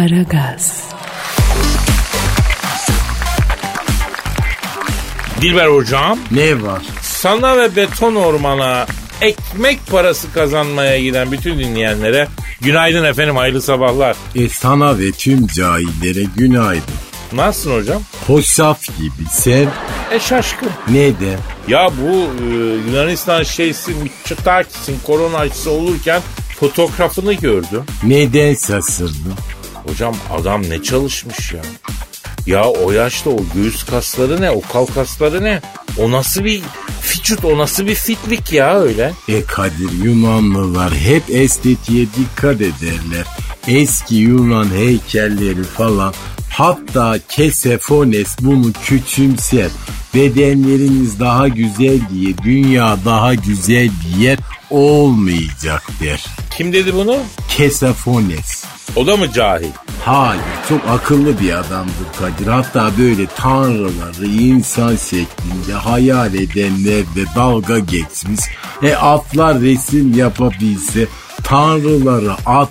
Aragaz, Dilber hocam Ne var? sana ve beton ormana ekmek parası kazanmaya giden bütün dinleyenlere günaydın efendim hayırlı sabahlar. E sana ve tüm cahillere günaydın. Nasılsın hocam? Hoşaf gibi sen E şaşkın. neden? Ya bu e, Yunanistan şeysi Mitsotakis'in korona aşısı olurken fotoğrafını gördüm. Neden şaşırdın? Hocam adam ne çalışmış ya. Ya o yaşta o göğüs kasları ne, o kal kasları ne? O nasıl bir fiçut, o nasıl bir fitlik ya öyle? E Kadir Yunanlılar hep estetiğe dikkat ederler. Eski Yunan heykelleri falan hatta Kesefones bunu küçümser. Bedenleriniz daha güzel diye dünya daha güzel bir yer olmayacak der. Kim dedi bunu? Kesefones. O da mı cahil? Hayır çok akıllı bir adamdır Kadir. Hatta böyle tanrıları insan şeklinde hayal edenler de dalga geçmiş. E atlar resim yapabilse tanrıları at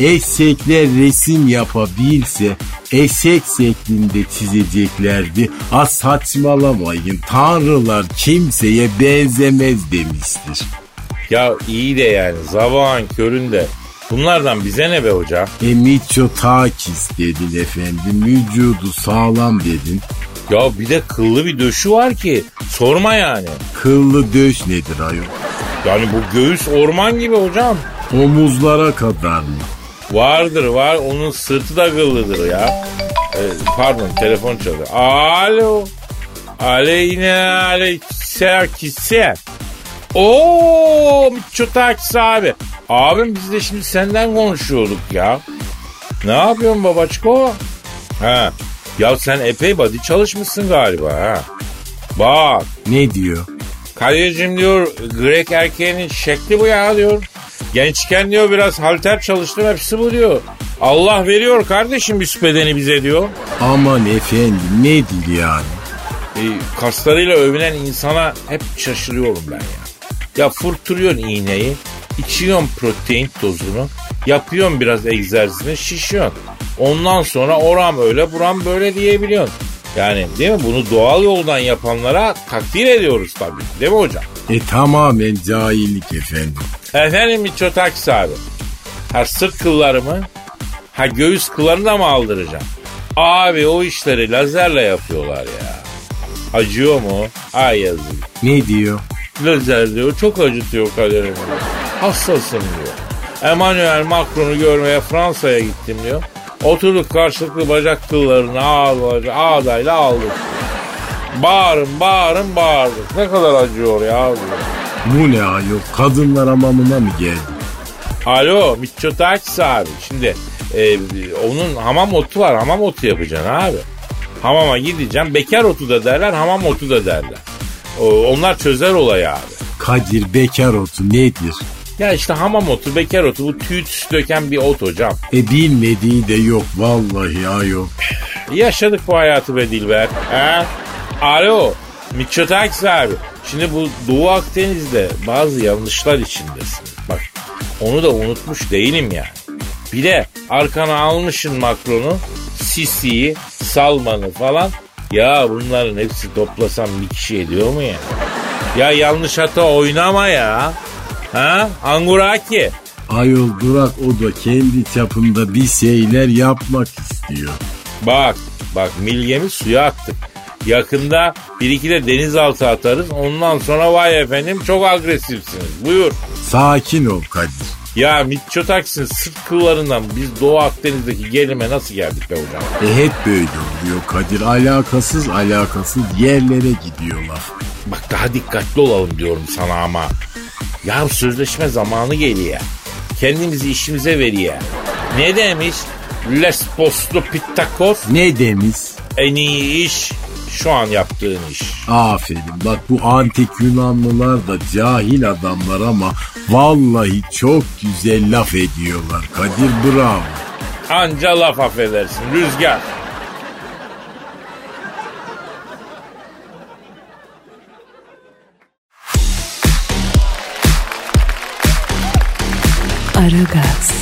eşekler resim yapabilse eşek şeklinde çizeceklerdi. A saçmalamayın tanrılar kimseye benzemez demiştir. Ya iyi de yani zavağın köründe. Bunlardan bize ne be hoca? E Mitsotakis dedin efendim vücudu sağlam dedin. Ya bir de kıllı bir döşü var ki. Sorma yani. Kıllı döş nedir ayol? Yani bu göğüs orman gibi hocam. Omuzlara kadar mı? Vardır var onun sırtı da kıllıdır ya. Ee, pardon telefon çalıyor. Alo. Aleyne aleykümselam. Oo Mitsotakis abi. Abim biz de şimdi senden konuşuyorduk ya. Ne yapıyorsun babaçko? Ha. Ya sen epey body çalışmışsın galiba ha. Bak Ne diyor? Kadir'cim diyor Grek erkeğinin şekli bu ya diyor. Gençken diyor biraz halter çalıştım hepsi bu diyor. Allah veriyor kardeşim üst bedeni bize diyor. Aman efendim nedir yani? E, kaslarıyla övünen insana hep şaşırıyorum ben ya. Ya fırtırıyorsun iğneyi, içiyorsun protein tozunu, yapıyorsun biraz egzersizini, şişiyorsun. Ondan sonra oram öyle buram böyle diyebiliyorsun. Yani değil mi? Bunu doğal yoldan yapanlara takdir ediyoruz tabii. Değil mi hocam? E tamamen cahillik efendim. Efendim Miçotakis abi. Ha sırt kıllarımı, ha göğüs kıllarını da mı aldıracağım? Abi o işleri lazerle yapıyorlar ya. Acıyor mu? Ay yazık. Ne diyor? Lazer diyor çok acıtıyor kaderimi. Hassasım diyor. Emmanuel Macron'u görmeye Fransa'ya gittim diyor. Oturduk karşılıklı bacak kıllarını ağda, ağdayla aldık. Bağırın bağırın bağırdık. Ne kadar acıyor ya diyor. Bu ne ayol? Kadınlar hamamına mı geldi? Alo Mitsotakis abi. Şimdi e, onun hamam otu var. Hamam otu yapacaksın abi. Hamama gideceğim. Bekar otu da derler, hamam otu da derler. O- onlar çözer olayı abi. Kadir bekar otu nedir? Ya işte hamam otu, bekar otu bu tüy döken bir ot hocam. E bilmediği de yok vallahi ayol. Yaşadık bu hayatı be Dilber. He? Alo Mitsotakis abi. Şimdi bu Doğu Akdeniz'de bazı yanlışlar içindesiniz. Bak onu da unutmuş değilim yani. Bir de arkana almışın Macron'u, Sisi'yi, Salman'ı falan. Ya bunların hepsi toplasam bir kişi ediyor mu ya? Ya yanlış hata oynama ya. Ha? Anguraki. Ayol Durak o da kendi çapında bir şeyler yapmak istiyor. Bak bak milyemi suya attık. Yakında bir iki de denizaltı atarız. Ondan sonra vay efendim çok agresifsiniz. Buyur. Sakin ol Kadir. Ya Mitsotakis'in sırt kıllarından biz Doğu Akdeniz'deki gelime nasıl geldik be hocam? E hep böyle oluyor Kadir. Alakasız alakasız yerlere gidiyorlar. Bak daha dikkatli olalım diyorum sana ama. Ya sözleşme zamanı geliyor. Kendimizi işimize veriyor. Ne demiş? Les posto pittakos Ne demiş? en iyi iş şu an yaptığın iş. Aferin bak bu antik Yunanlılar da cahil adamlar ama vallahi çok güzel laf ediyorlar. Kadir bravo. Anca laf affedersin rüzgar. Aragaz,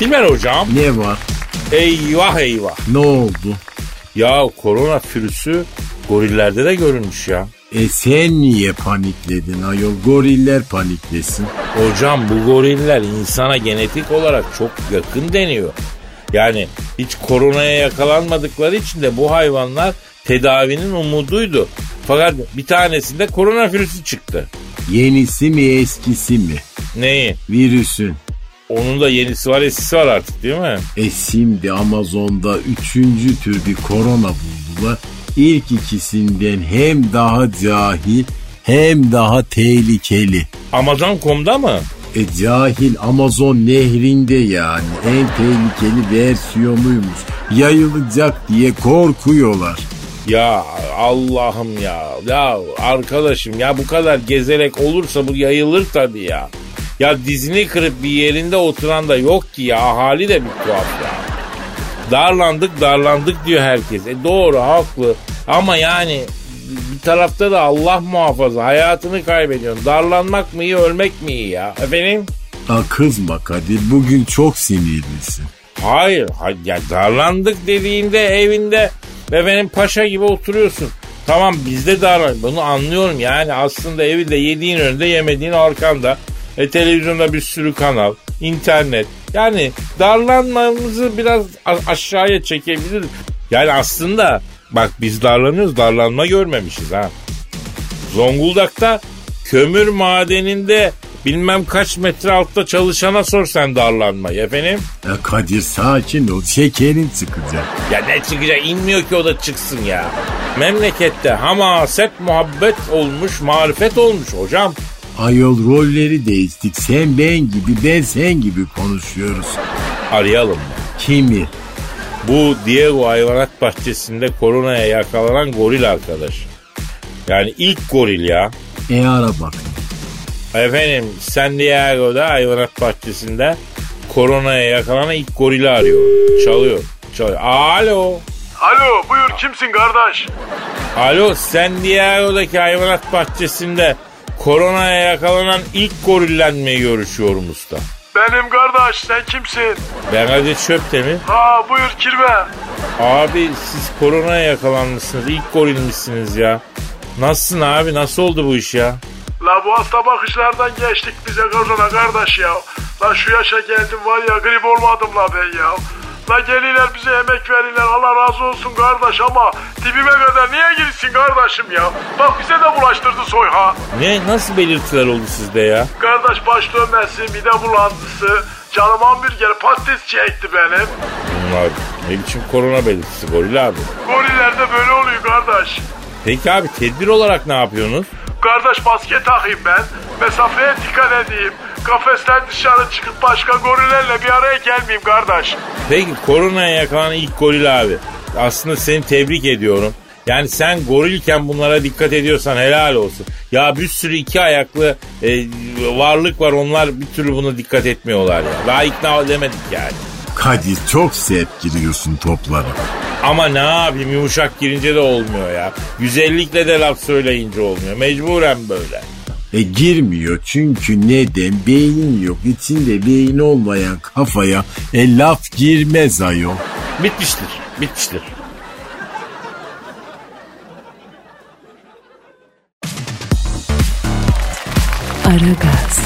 Dilber hocam Ne var? Eyvah eyvah. Ne oldu? Ya korona virüsü gorillerde de görülmüş ya. E sen niye panikledin ayol? Goriller paniklesin. Hocam bu goriller insana genetik olarak çok yakın deniyor. Yani hiç koronaya yakalanmadıkları için de bu hayvanlar tedavinin umuduydu. Fakat bir tanesinde koronavirüsü çıktı. Yenisi mi eskisi mi? Neyi? Virüsün. Onun da yenisi var eskisi var artık değil mi? E şimdi Amazon'da üçüncü tür bir korona buldular. İlk ikisinden hem daha cahil hem daha tehlikeli. Amazon.com'da mı? E cahil Amazon nehrinde yani en tehlikeli versiyonuymuş. Yayılacak diye korkuyorlar. Ya Allah'ım ya. Ya arkadaşım ya bu kadar gezerek olursa bu yayılır tabii ya. Ya dizini kırıp bir yerinde oturan da yok ki ya. Ahali de bir tuhaf ya. Darlandık darlandık diyor herkes. E doğru haklı. Ama yani bir tarafta da Allah muhafaza hayatını kaybediyorsun. Darlanmak mı iyi ölmek mi iyi ya? Efendim? Ha kızma Kadir bugün çok sinirlisin. Hayır. ya darlandık dediğinde evinde efendim paşa gibi oturuyorsun. Tamam bizde darlan. Bunu anlıyorum yani aslında evinde yediğin önünde yemediğin arkanda. E, televizyonda bir sürü kanal, internet. Yani darlanmamızı biraz aşağıya çekebiliriz. Yani aslında bak biz darlanıyoruz darlanma görmemişiz ha. Zonguldak'ta kömür madeninde bilmem kaç metre altta çalışana sor sen darlanmayı efendim. Ya Kadir sakin ol şekerin çıkacak. Ya ne çıkacak inmiyor ki o da çıksın ya. Memlekette hamaset muhabbet olmuş marifet olmuş hocam. Ayol rolleri değiştik. Sen ben gibi ben sen gibi konuşuyoruz. Arayalım mı? Kimi? Bu Diego Hayvanat Bahçesi'nde koronaya yakalanan goril arkadaş. Yani ilk goril ya. E ara bak. Efendim San Diego'da hayvanat bahçesinde koronaya yakalanan ilk gorili arıyor. Çalıyor. Çalıyor. Alo. Alo buyur kimsin kardeş? Alo San Diego'daki hayvanat bahçesinde koronaya yakalanan ilk gorillenmeyi görüşüyorum usta. Benim kardeş sen kimsin? Ben Kadir Çöptemir. Ha buyur kirve. Abi siz koronaya yakalanmışsınız. İlk gorilmişsiniz ya. Nasılsın abi? Nasıl oldu bu iş ya? La bu hasta bakışlardan geçtik bize korona kardeş ya. La şu yaşa geldim var ya grip olmadım la ben ya. La geliler bize emek verirler Allah razı olsun kardeş ama dibime kadar niye girsin kardeşim ya? Bak bize de bulaştırdı soyha. Ne? Nasıl belirtiler oldu sizde ya? Kardeş baş dönmesi, mide bulantısı, canım hamburger patates çekti benim. Bunlar ne biçim korona belirtisi goril abi? Gorillerde böyle oluyor kardeş. Peki abi tedbir olarak ne yapıyorsunuz? Kardeş maske takayım ben. Mesafeye dikkat edeyim. Kafesten dışarı çıkıp başka gorillerle bir araya gelmeyeyim kardeş. Peki koronaya yakalanan ilk goril abi. Aslında seni tebrik ediyorum. Yani sen gorilken bunlara dikkat ediyorsan helal olsun. Ya bir sürü iki ayaklı e, varlık var onlar bir türlü buna dikkat etmiyorlar ya. Daha ikna edemedik yani. Kadir çok sert giriyorsun toplara. Ama ne yapayım yumuşak girince de olmuyor ya. Güzellikle de laf söyleyince olmuyor. Mecburen böyle. E girmiyor çünkü neden? Beynin yok. İçinde beyin olmayan kafaya e laf girmez ayol. Bitmiştir. Bitmiştir. Aragaz,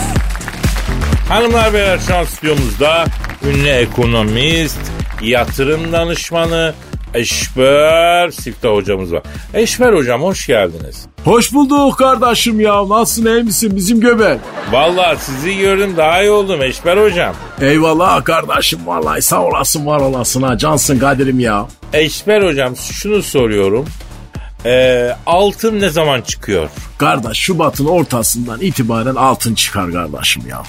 Hanımlar beyler şu an stüdyomuzda ünlü ekonomist, yatırım danışmanı, Eşber Siftah hocamız var. Eşber hocam hoş geldiniz. Hoş bulduk kardeşim ya. Nasılsın iyi misin bizim göbek? Vallahi sizi gördüm daha iyi oldum Eşber hocam. Eyvallah kardeşim vallahi sağ olasın var olasın ha. Cansın Kadir'im ya. Eşber hocam şunu soruyorum. Ee, altın ne zaman çıkıyor? Kardeş Şubat'ın ortasından itibaren altın çıkar kardeşim ya.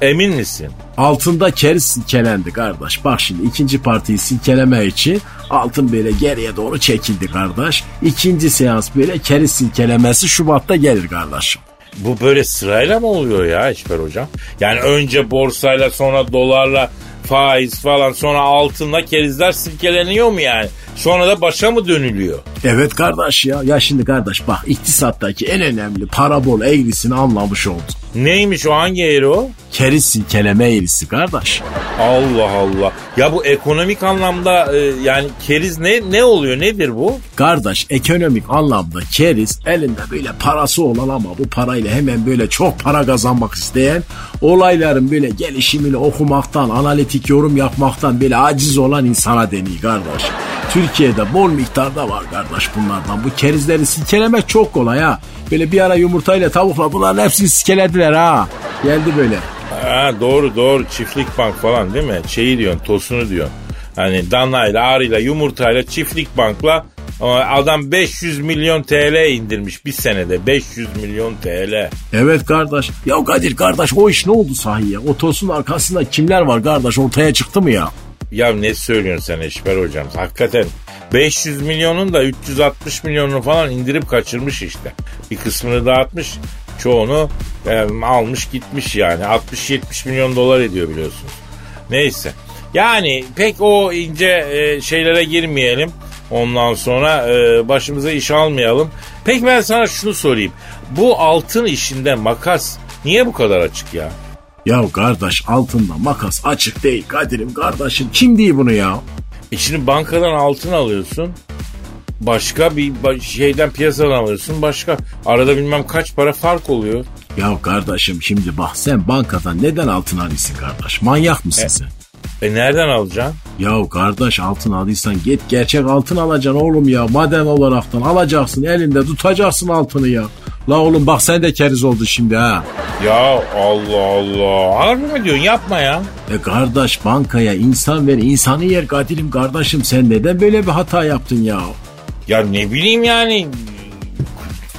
Emin misin? Altında keriz silkelendi kardeş. Bak şimdi ikinci partiyi silkeleme için altın böyle geriye doğru çekildi kardeş. İkinci seans böyle keriz silkelemesi Şubat'ta gelir kardeşim. Bu böyle sırayla mı oluyor ya Eşber hocam? Yani önce borsayla sonra dolarla faiz falan sonra altınla kerizler silkeleniyor mu yani? Sonra da başa mı dönülüyor? Evet kardeş ya. Ya şimdi kardeş bak iktisattaki en önemli parabol eğrisini anlamış oldun. Neymiş o hangi eğri o? Keriz silkeleme eğrisi kardeş. Allah Allah. Ya bu ekonomik anlamda e, yani keriz ne ne oluyor nedir bu? Kardeş ekonomik anlamda keriz elinde böyle parası olan ama bu parayla hemen böyle çok para kazanmak isteyen olayların böyle gelişimini okumaktan, analitik yorum yapmaktan böyle aciz olan insana deniyor kardeş. Türkiye'de bol miktarda var kardeş bunlardan. Bu kerizleri silkelemek çok kolay ha. Böyle bir ara yumurtayla tavukla bunların hepsini silkelediler ha. Geldi böyle. Ha, doğru doğru çiftlik bank falan değil mi? Şeyi diyorsun tosunu diyorsun. Hani danayla arıyla yumurtayla çiftlik bankla adam 500 milyon TL indirmiş bir senede 500 milyon TL. Evet kardeş. Ya Kadir kardeş o iş ne oldu sahi ya? O tosun arkasında kimler var kardeş ortaya çıktı mı ya? Ya ne söylüyorsun sen Eşber hocam? Hakikaten 500 milyonun da 360 milyonunu falan indirip kaçırmış işte. Bir kısmını dağıtmış. Çoğunu e, almış gitmiş yani. 60-70 milyon dolar ediyor biliyorsunuz. Neyse. Yani pek o ince e, şeylere girmeyelim. Ondan sonra e, başımıza iş almayalım. Peki ben sana şunu sorayım. Bu altın işinde makas niye bu kadar açık ya? Ya kardeş altında makas açık değil Kadir'im kardeşim. Kim diyor bunu ya? E şimdi bankadan altın alıyorsun. Başka bir şeyden piyasadan alıyorsun başka. Arada bilmem kaç para fark oluyor. Ya kardeşim şimdi bak sen bankadan neden altın alıyorsun kardeş? Manyak mısın sen? E nereden alacaksın? Ya kardeş altın aldıysan git gerçek altın alacaksın oğlum ya. Maden olaraktan alacaksın elinde tutacaksın altını ya. La oğlum bak sen de keriz oldun şimdi ha. Ya Allah Allah. Harbi mi diyorsun? Yapma ya. E kardeş bankaya insan ver insanı yer Kadir'im kardeşim sen neden böyle bir hata yaptın ya? Ya ne bileyim yani.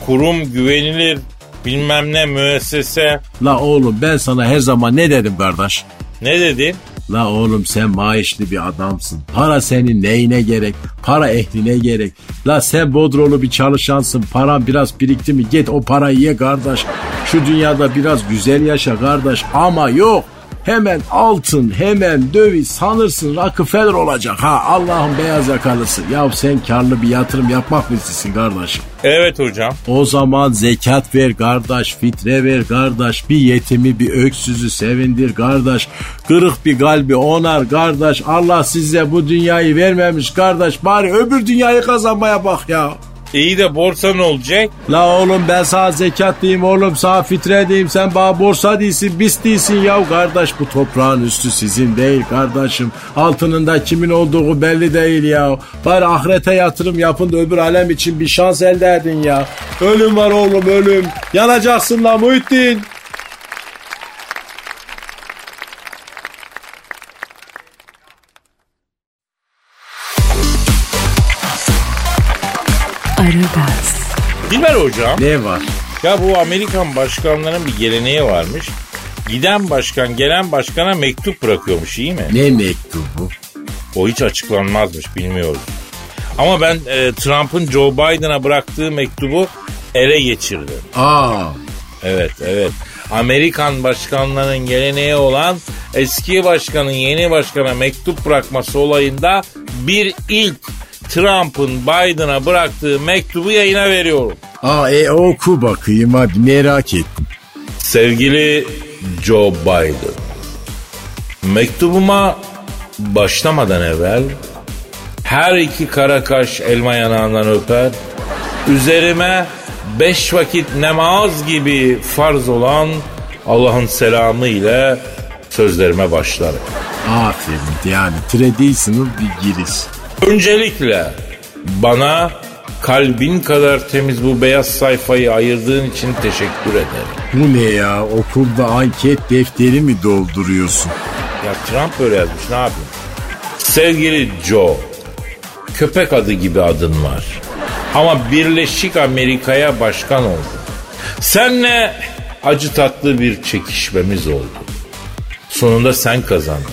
Kurum güvenilir bilmem ne müessese. La oğlum ben sana her zaman ne dedim kardeş? Ne dedin? La oğlum sen maaşlı bir adamsın. Para senin neyine gerek? Para ehline gerek. La sen bodrolu bir çalışansın. Paran biraz birikti mi git o parayı ye kardeş. Şu dünyada biraz güzel yaşa kardeş. Ama yok. Hemen altın, hemen döviz sanırsın Rockefeller olacak. Ha Allah'ın beyaz yakalısı. Ya sen karlı bir yatırım yapmak mı istiyorsun kardeşim? Evet hocam. O zaman zekat ver kardeş, fitre ver kardeş, bir yetimi bir öksüzü sevindir kardeş, kırık bir kalbi onar kardeş, Allah size bu dünyayı vermemiş kardeş, bari öbür dünyayı kazanmaya bak ya. İyi de borsa ne olacak? La oğlum ben sana zekat diyeyim oğlum sana fitre diyeyim sen bana borsa değilsin bis değilsin ya. Kardeş bu toprağın üstü sizin değil kardeşim. Altının da kimin olduğu belli değil ya. Bari ahirete yatırım yapın da öbür alem için bir şans elde edin ya. Ölüm var oğlum ölüm. Yanacaksın la Muhittin Dilber hocam. ne var Ya bu Amerikan başkanlarının bir geleneği varmış. Giden başkan gelen başkana mektup bırakıyormuş iyi mi? ne mektubu O hiç açıklanmazmış bilmiyoruz. Ama ben e, Trump'ın Joe Biden'a bıraktığı mektubu ele geçirdim. aa Evet evet. Amerikan başkanlarının geleneği olan eski başkanın yeni başkana mektup bırakması olayında bir ilk Trump'ın Biden'a bıraktığı mektubu yayına veriyorum. aa e oku bakayım hadi merak ettim Sevgili Joe Biden, mektubuma başlamadan evvel her iki kara kaş elma yanağından öper, üzerime beş vakit namaz gibi farz olan Allah'ın selamı ile sözlerime başlarım. aferin yani traditional bir giriş Öncelikle bana kalbin kadar temiz bu beyaz sayfayı ayırdığın için teşekkür ederim. Bu ne ya okulda anket defteri mi dolduruyorsun Ya Trump böyle yazmış ne yapayım? Sevgili Joe, köpek adı gibi adın var. Ama Birleşik Amerika'ya başkan oldun. Senle acı tatlı bir çekişmemiz oldu. Sonunda sen kazandın.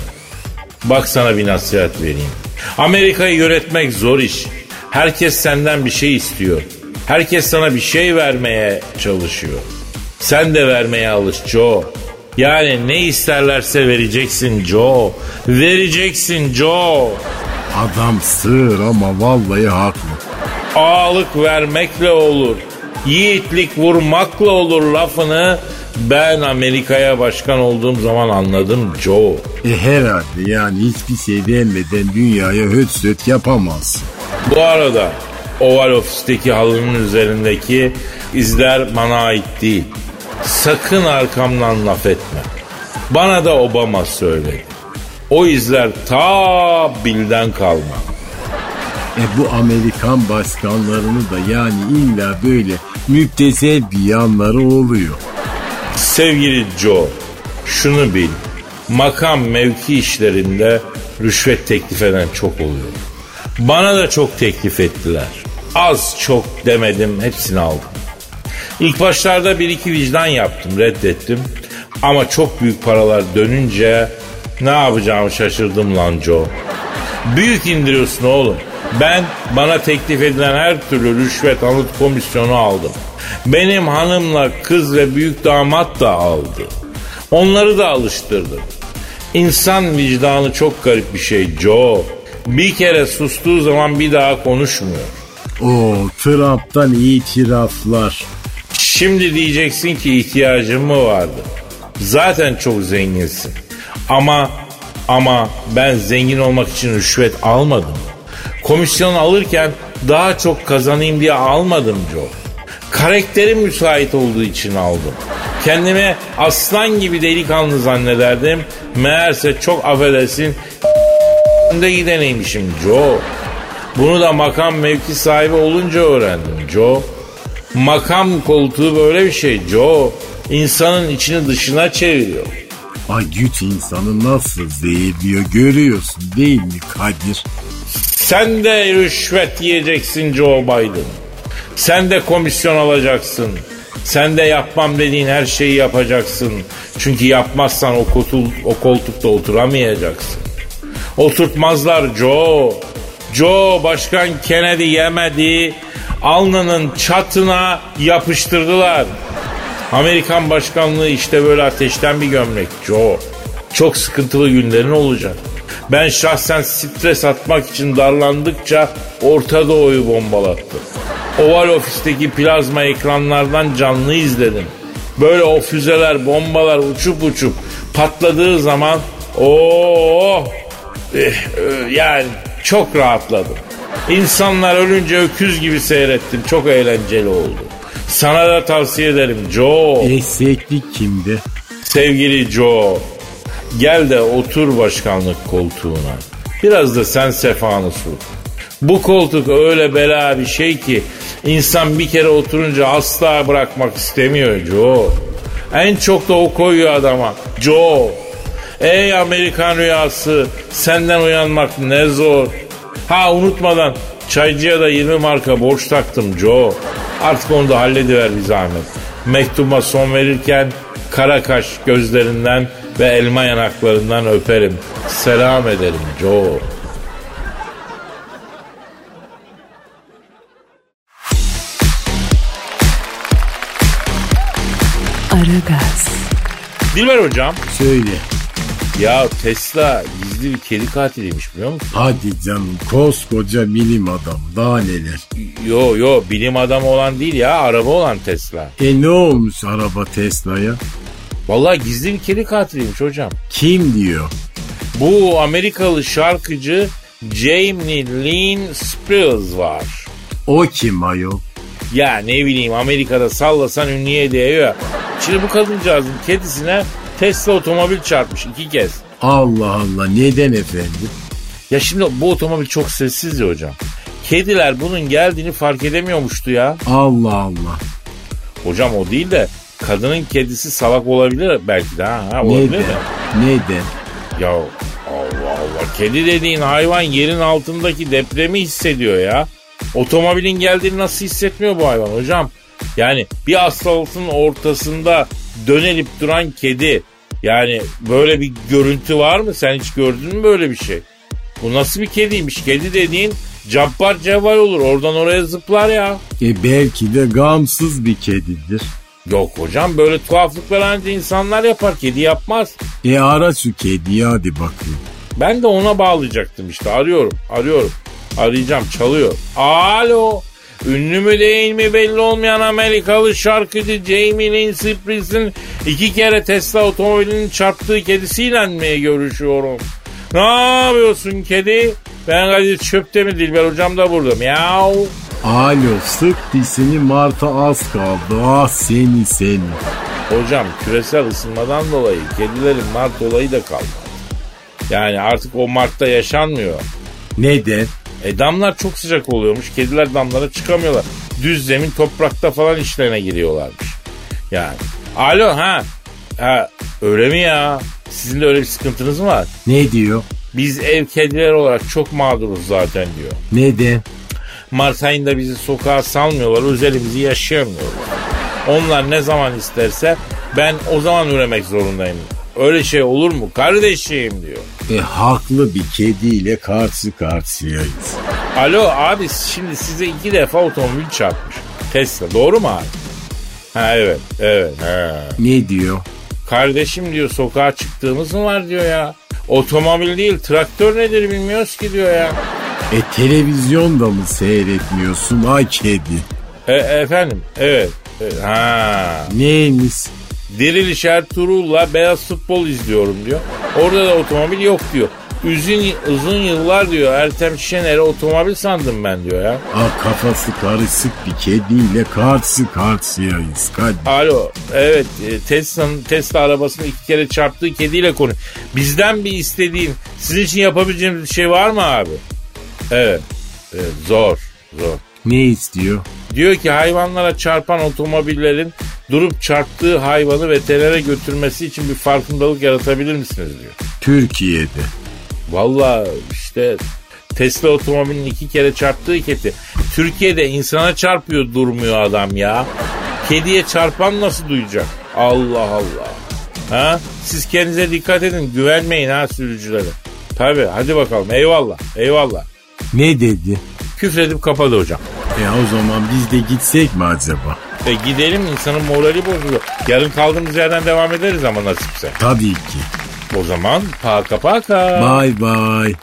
Bak sana bir nasihat vereyim. Amerika'yı yönetmek zor iş. Herkes senden bir şey istiyor. Herkes sana bir şey vermeye çalışıyor. Sen de vermeye alış Joe. Yani ne isterlerse vereceksin Joe. Vereceksin Joe. Adam sığır ama vallahi haklı. Ağalık vermekle olur. Yiğitlik vurmakla olur lafını ben Amerika'ya başkan olduğum zaman anladım Joe. E herhalde yani hiçbir şey demeden dünyaya höt söt yapamazsın. Bu arada Oval ofisteki halının üzerindeki izler bana ait değil. Sakın arkamdan laf etme. Bana da Obama söyledi. O izler ta Bill'den kalma. E bu Amerikan başkanlarını da yani illa böyle müptesel bir yanları oluyor. Sevgili Joe, şunu bil. Makam mevki işlerinde rüşvet teklif eden çok oluyor. Bana da çok teklif ettiler. Az çok demedim hepsini aldım. İlk başlarda bir iki vicdan yaptım reddettim. Ama çok büyük paralar dönünce ne yapacağımı şaşırdım lan Joe. Büyük indiriyorsun oğlum. Ben bana teklif edilen her türlü rüşvet anıt komisyonu aldım. Benim hanımla kız ve büyük damat da aldı. Onları da alıştırdım. İnsan vicdanı çok garip bir şey Joe. Bir kere sustuğu zaman bir daha konuşmuyor. O Trump'tan itiraflar. Şimdi diyeceksin ki ihtiyacın mı vardı? Zaten çok zenginsin. Ama ama ben zengin olmak için rüşvet almadım. Komisyon alırken daha çok kazanayım diye almadım Joe. Karakterim müsait olduğu için aldım. Kendime aslan gibi delikanlı zannederdim. Meğerse çok affedersin önde gideneymişim Joe. Bunu da makam mevki sahibi olunca öğrendim Joe. Makam koltuğu böyle bir şey Joe. İnsanın içini dışına çeviriyor. Ay güç insanı nasıl zehirliyor görüyorsun değil mi Kadir? Sen de rüşvet yiyeceksin Joe Biden. Sen de komisyon alacaksın. Sen de yapmam dediğin her şeyi yapacaksın. Çünkü yapmazsan o, koltuk, o koltukta oturamayacaksın. Oturtmazlar Joe. Joe Başkan Kennedy yemedi. Alnının çatına yapıştırdılar. Amerikan başkanlığı işte böyle ateşten bir gömlek Joe. Çok sıkıntılı günlerin olacak. Ben şahsen stres atmak için darlandıkça Orta Doğu'yu bombalattım. Oval ofisteki plazma ekranlardan canlı izledim. Böyle o füzeler, bombalar uçup uçup patladığı zaman oh yani çok rahatladım. İnsanlar ölünce öküz gibi seyrettim. Çok eğlenceli oldu. Sana da tavsiye ederim Joe. Eksiklik kimde? Sevgili Joe. Gel de otur başkanlık koltuğuna. Biraz da sen sefanı sur. Bu koltuk öyle bela bir şey ki insan bir kere oturunca asla bırakmak istemiyor Joe. En çok da o koyuyor adama. Joe. Ey Amerikan rüyası senden uyanmak ne zor. Ha unutmadan çaycıya da 20 marka borç taktım Joe. Artık onu da hallediver bir zahmet. Mektuma son verirken kara kaş gözlerinden ve elma yanaklarından öperim. Selam ederim Joe. Aragaz, Dilber hocam. Söyle. Ya Tesla gizli bir kedi katiliymiş biliyor musun? Hadi canım koskoca bilim adam daha neler. Yo yo bilim adamı olan değil ya araba olan Tesla. E ne olmuş araba Tesla'ya? Vallahi gizli bir kedi katiliymiş hocam. Kim diyor? Bu Amerikalı şarkıcı Jamie Lynn Spears var. O kim ayol? Ya ne bileyim Amerika'da sallasan ünlüye değiyor. Şimdi bu kadıncağızın kedisine Tesla otomobil çarpmış iki kez. Allah Allah neden efendim? Ya şimdi bu otomobil çok sessiz ya hocam. Kediler bunun geldiğini fark edemiyormuştu ya. Allah Allah. Hocam o değil de kadının kedisi salak olabilir belki de ha. ha olabilir Neden? mi? Neden? Ya Allah Allah kedi dediğin hayvan yerin altındaki depremi hissediyor ya. Otomobilin geldiğini nasıl hissetmiyor bu hayvan hocam? Yani bir asfaltın ortasında dönelip duran kedi. Yani böyle bir görüntü var mı? Sen hiç gördün mü böyle bir şey? Bu nasıl bir kediymiş? Kedi dediğin cabbar cevval olur. Oradan oraya zıplar ya. E belki de gamsız bir kedidir. Yok hocam böyle tuhaflıklar ancak insanlar yapar. Kedi yapmaz. E ara şu kediyi hadi bakayım. Ben de ona bağlayacaktım işte. Arıyorum, arıyorum. Arayacağım, çalıyor. Alo. Ünlü mü değil mi belli olmayan Amerikalı şarkıcı Jamie Lynn Spears'ın iki kere Tesla otomobilinin çarptığı kedisiyle mi görüşüyorum? Ne yapıyorsun kedi? Ben Kadir çöpte mi Dilber hocam da burada. Miau. Alo sık dişini Mart'a az kaldı. Ah seni seni. Hocam küresel ısınmadan dolayı kedilerin Mart olayı da kalmadı. Yani artık o Mart'ta yaşanmıyor. Neden? E damlar çok sıcak oluyormuş. Kediler damlara çıkamıyorlar. Düz zemin toprakta falan işlerine giriyorlarmış. Yani. Alo ha. Ha öyle mi ya? Sizin de öyle bir sıkıntınız mı var? Ne diyor? Biz ev kediler olarak çok mağduruz zaten diyor. Neden? Mart ayında bizi sokağa salmıyorlar. Özelimizi yaşayamıyoruz. Onlar ne zaman isterse ben o zaman üremek zorundayım. Öyle şey olur mu kardeşim diyor. E haklı bir kediyle karşı karşıyayız. Alo abi şimdi size iki defa otomobil çarpmış. Tesla doğru mu abi? Ha evet evet. He. Ne diyor? Kardeşim diyor sokağa çıktığımız mı var diyor ya. Otomobil değil traktör nedir bilmiyoruz ki diyor ya. E televizyonda mı seyretmiyorsun ay kedi? E, efendim evet. E, ha. Neymiş? Diriliş Ertuğrul'la beyaz futbol izliyorum diyor. Orada da otomobil yok diyor. Uzun, uzun yıllar diyor Ertem Şener'i otomobil sandım ben diyor ya. Ah kafası karışık bir kediyle karşı karşıyayız. Hadi. Alo evet e, Tesla'nın Tesla arabasını iki kere çarptığı kediyle konu. Bizden bir istediğin sizin için yapabileceğimiz bir şey var mı abi? Evet, evet zor zor. Ne istiyor? Diyor ki hayvanlara çarpan otomobillerin durup çarptığı hayvanı veterinere götürmesi için bir farkındalık yaratabilir misiniz diyor. Türkiye'de. Valla işte Tesla otomobilinin iki kere çarptığı kedi. Türkiye'de insana çarpıyor durmuyor adam ya. Kediye çarpan nasıl duyacak? Allah Allah. Ha? Siz kendinize dikkat edin. Güvenmeyin ha sürücülere. Tabi hadi bakalım eyvallah eyvallah. Ne dedi? Küfredip kapadı hocam. E o zaman biz de gitsek mi acaba? E gidelim insanın morali bozuluyor. Yarın kaldığımız yerden devam ederiz ama nasipse. Tabii ki. O zaman paka paka. Bye bye.